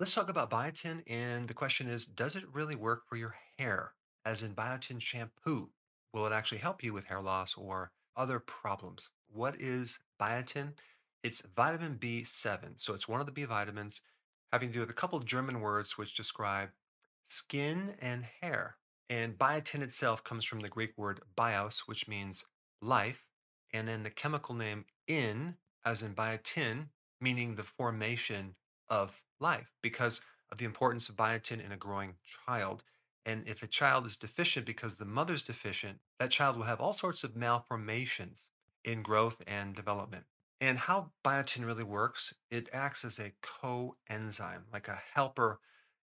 Let's talk about biotin. And the question is Does it really work for your hair? As in biotin shampoo, will it actually help you with hair loss or other problems? What is biotin? It's vitamin B7. So it's one of the B vitamins having to do with a couple German words which describe skin and hair. And biotin itself comes from the Greek word bios, which means life. And then the chemical name in, as in biotin, meaning the formation of life because of the importance of biotin in a growing child. And if a child is deficient because the mother's deficient, that child will have all sorts of malformations in growth and development. And how biotin really works, it acts as a coenzyme, like a helper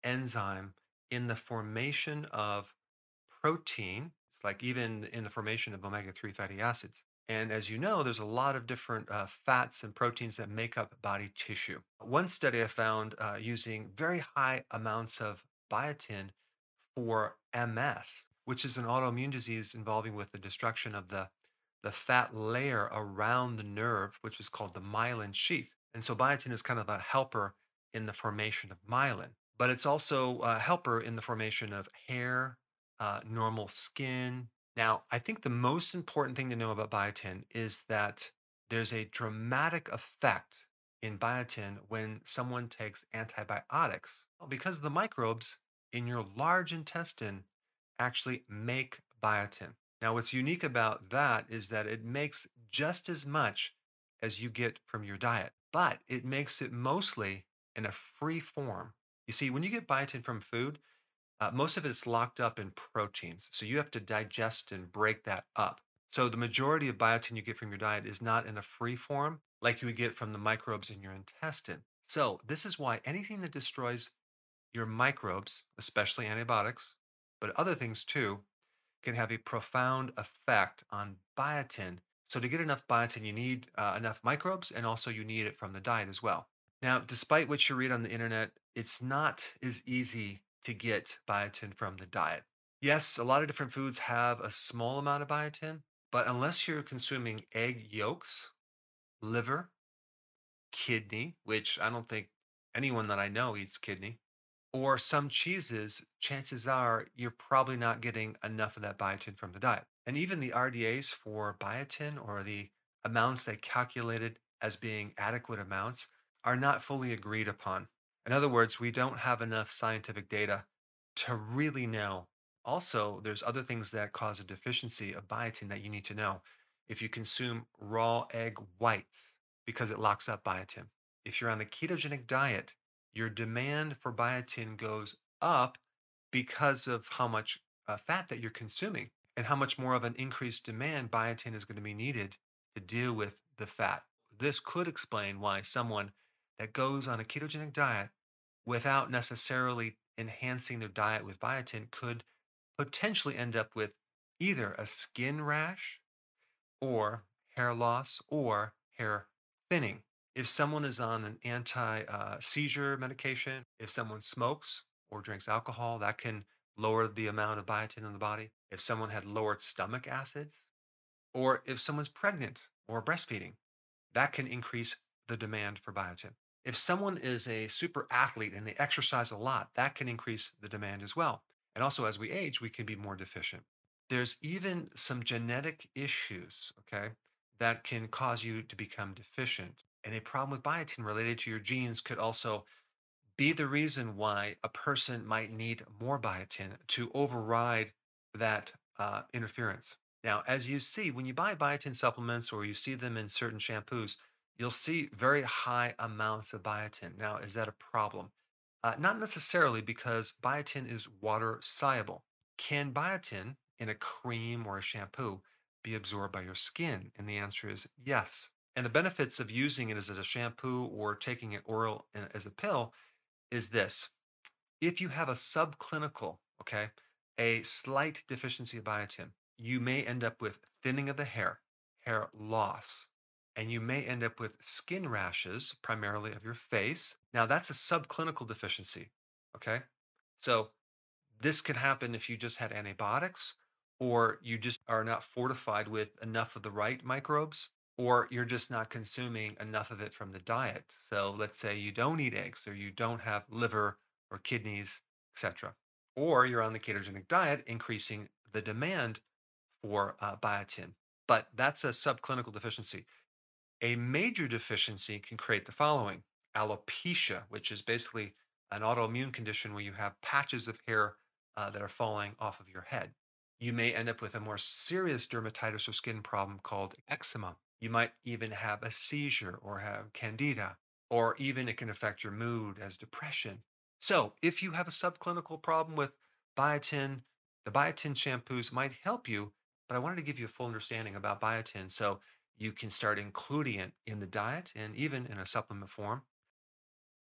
enzyme in the formation of protein. It's like even in the formation of omega 3 fatty acids. And as you know, there's a lot of different uh, fats and proteins that make up body tissue. One study I found uh, using very high amounts of biotin for MS, which is an autoimmune disease involving with the destruction of the, the fat layer around the nerve, which is called the myelin sheath. And so biotin is kind of a helper in the formation of myelin, but it's also a helper in the formation of hair, uh, normal skin. Now, I think the most important thing to know about biotin is that there's a dramatic effect in biotin when someone takes antibiotics because the microbes in your large intestine actually make biotin. Now, what's unique about that is that it makes just as much as you get from your diet, but it makes it mostly in a free form. You see, when you get biotin from food, uh, most of it's locked up in proteins. So you have to digest and break that up. So the majority of biotin you get from your diet is not in a free form like you would get from the microbes in your intestine. So this is why anything that destroys your microbes, especially antibiotics, but other things too, can have a profound effect on biotin. So to get enough biotin, you need uh, enough microbes and also you need it from the diet as well. Now, despite what you read on the internet, it's not as easy to get biotin from the diet. Yes, a lot of different foods have a small amount of biotin, but unless you're consuming egg yolks, liver, kidney, which I don't think anyone that I know eats kidney, or some cheeses, chances are you're probably not getting enough of that biotin from the diet. And even the RDAs for biotin or the amounts they calculated as being adequate amounts are not fully agreed upon. In other words, we don't have enough scientific data to really know. Also, there's other things that cause a deficiency of biotin that you need to know. If you consume raw egg whites, because it locks up biotin. If you're on the ketogenic diet, your demand for biotin goes up because of how much uh, fat that you're consuming and how much more of an increased demand biotin is going to be needed to deal with the fat. This could explain why someone that goes on a ketogenic diet without necessarily enhancing their diet with biotin could potentially end up with either a skin rash or hair loss or hair thinning. If someone is on an anti uh, seizure medication, if someone smokes or drinks alcohol, that can lower the amount of biotin in the body. If someone had lowered stomach acids, or if someone's pregnant or breastfeeding, that can increase the demand for biotin. If someone is a super athlete and they exercise a lot, that can increase the demand as well. And also, as we age, we can be more deficient. There's even some genetic issues, okay, that can cause you to become deficient. And a problem with biotin related to your genes could also be the reason why a person might need more biotin to override that uh, interference. Now, as you see, when you buy biotin supplements or you see them in certain shampoos, you'll see very high amounts of biotin. Now, is that a problem? Uh, not necessarily because biotin is water soluble. Can biotin in a cream or a shampoo be absorbed by your skin? And the answer is yes. And the benefits of using it as a shampoo or taking it oral uh, as a pill is this. If you have a subclinical, okay, a slight deficiency of biotin, you may end up with thinning of the hair, hair loss, and you may end up with skin rashes, primarily of your face. Now, that's a subclinical deficiency, okay? So, this could happen if you just had antibiotics or you just are not fortified with enough of the right microbes or you're just not consuming enough of it from the diet. So let's say you don't eat eggs or you don't have liver or kidneys, etc. Or you're on the ketogenic diet, increasing the demand for uh, biotin. But that's a subclinical deficiency. A major deficiency can create the following alopecia, which is basically an autoimmune condition where you have patches of hair uh, that are falling off of your head. You may end up with a more serious dermatitis or skin problem called eczema. You might even have a seizure or have candida, or even it can affect your mood as depression. So, if you have a subclinical problem with biotin, the biotin shampoos might help you, but I wanted to give you a full understanding about biotin so you can start including it in the diet and even in a supplement form